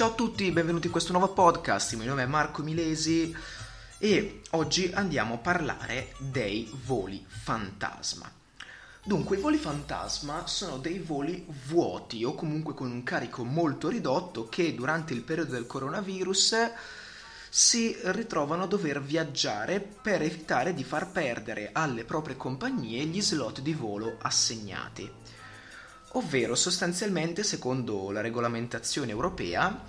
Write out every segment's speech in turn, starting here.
Ciao a tutti, benvenuti in questo nuovo podcast. Il mio nome è Marco Milesi e oggi andiamo a parlare dei voli fantasma. Dunque, i voli fantasma sono dei voli vuoti o comunque con un carico molto ridotto che durante il periodo del coronavirus si ritrovano a dover viaggiare per evitare di far perdere alle proprie compagnie gli slot di volo assegnati ovvero sostanzialmente secondo la regolamentazione europea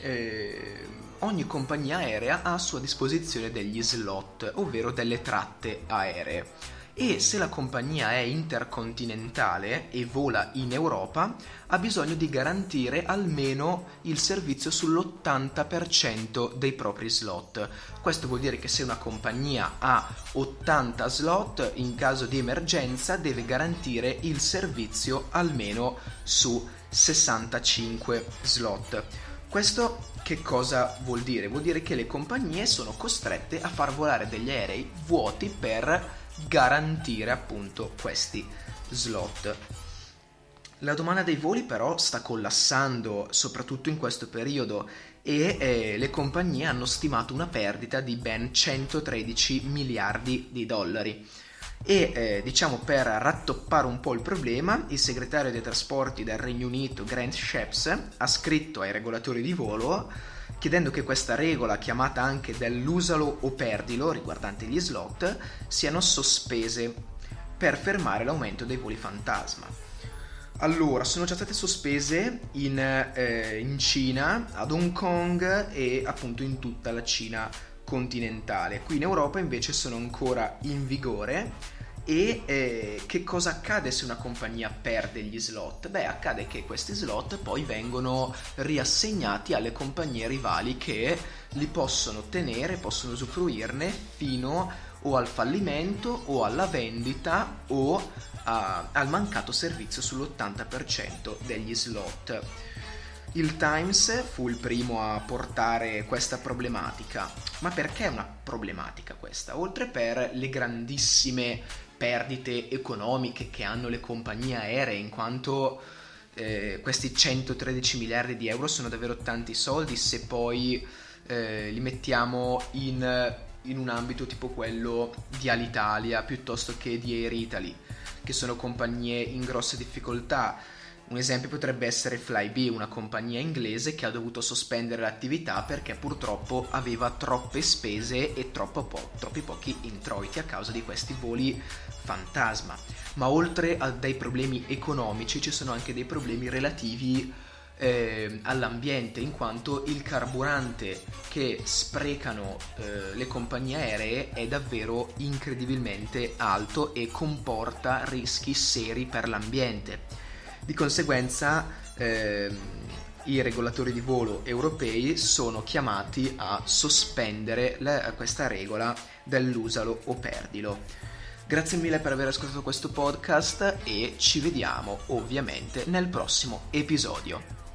eh, ogni compagnia aerea ha a sua disposizione degli slot, ovvero delle tratte aeree e se la compagnia è intercontinentale e vola in Europa ha bisogno di garantire almeno il servizio sull'80% dei propri slot. Questo vuol dire che se una compagnia ha 80 slot in caso di emergenza deve garantire il servizio almeno su 65 slot. Questo che cosa vuol dire? Vuol dire che le compagnie sono costrette a far volare degli aerei vuoti per garantire appunto questi slot. La domanda dei voli però sta collassando soprattutto in questo periodo e eh, le compagnie hanno stimato una perdita di ben 113 miliardi di dollari. E eh, diciamo per rattoppare un po' il problema, il segretario dei trasporti del Regno Unito, Grant Shapps, ha scritto ai regolatori di volo chiedendo che questa regola, chiamata anche dell'usalo o perdilo riguardante gli slot, siano sospese per fermare l'aumento dei voli fantasma. Allora, sono già state sospese in, eh, in Cina, ad Hong Kong e appunto in tutta la Cina continentale. Qui in Europa invece sono ancora in vigore e eh, che cosa accade se una compagnia perde gli slot? Beh, accade che questi slot poi vengono riassegnati alle compagnie rivali che li possono tenere, possono usufruirne fino o al fallimento o alla vendita o a, al mancato servizio sull'80% degli slot. Il Times fu il primo a portare questa problematica. Ma perché è una problematica questa? Oltre per le grandissime perdite economiche che hanno le compagnie aeree, in quanto eh, questi 113 miliardi di euro sono davvero tanti soldi se poi eh, li mettiamo in, in un ambito tipo quello di Alitalia piuttosto che di Air Italy, che sono compagnie in grosse difficoltà un esempio potrebbe essere Flybe, una compagnia inglese che ha dovuto sospendere l'attività perché purtroppo aveva troppe spese e po- troppi pochi introiti a causa di questi voli fantasma. Ma oltre a dei problemi economici ci sono anche dei problemi relativi eh, all'ambiente, in quanto il carburante che sprecano eh, le compagnie aeree è davvero incredibilmente alto e comporta rischi seri per l'ambiente. Di conseguenza ehm, i regolatori di volo europei sono chiamati a sospendere la, questa regola dell'usalo o perdilo. Grazie mille per aver ascoltato questo podcast e ci vediamo ovviamente nel prossimo episodio.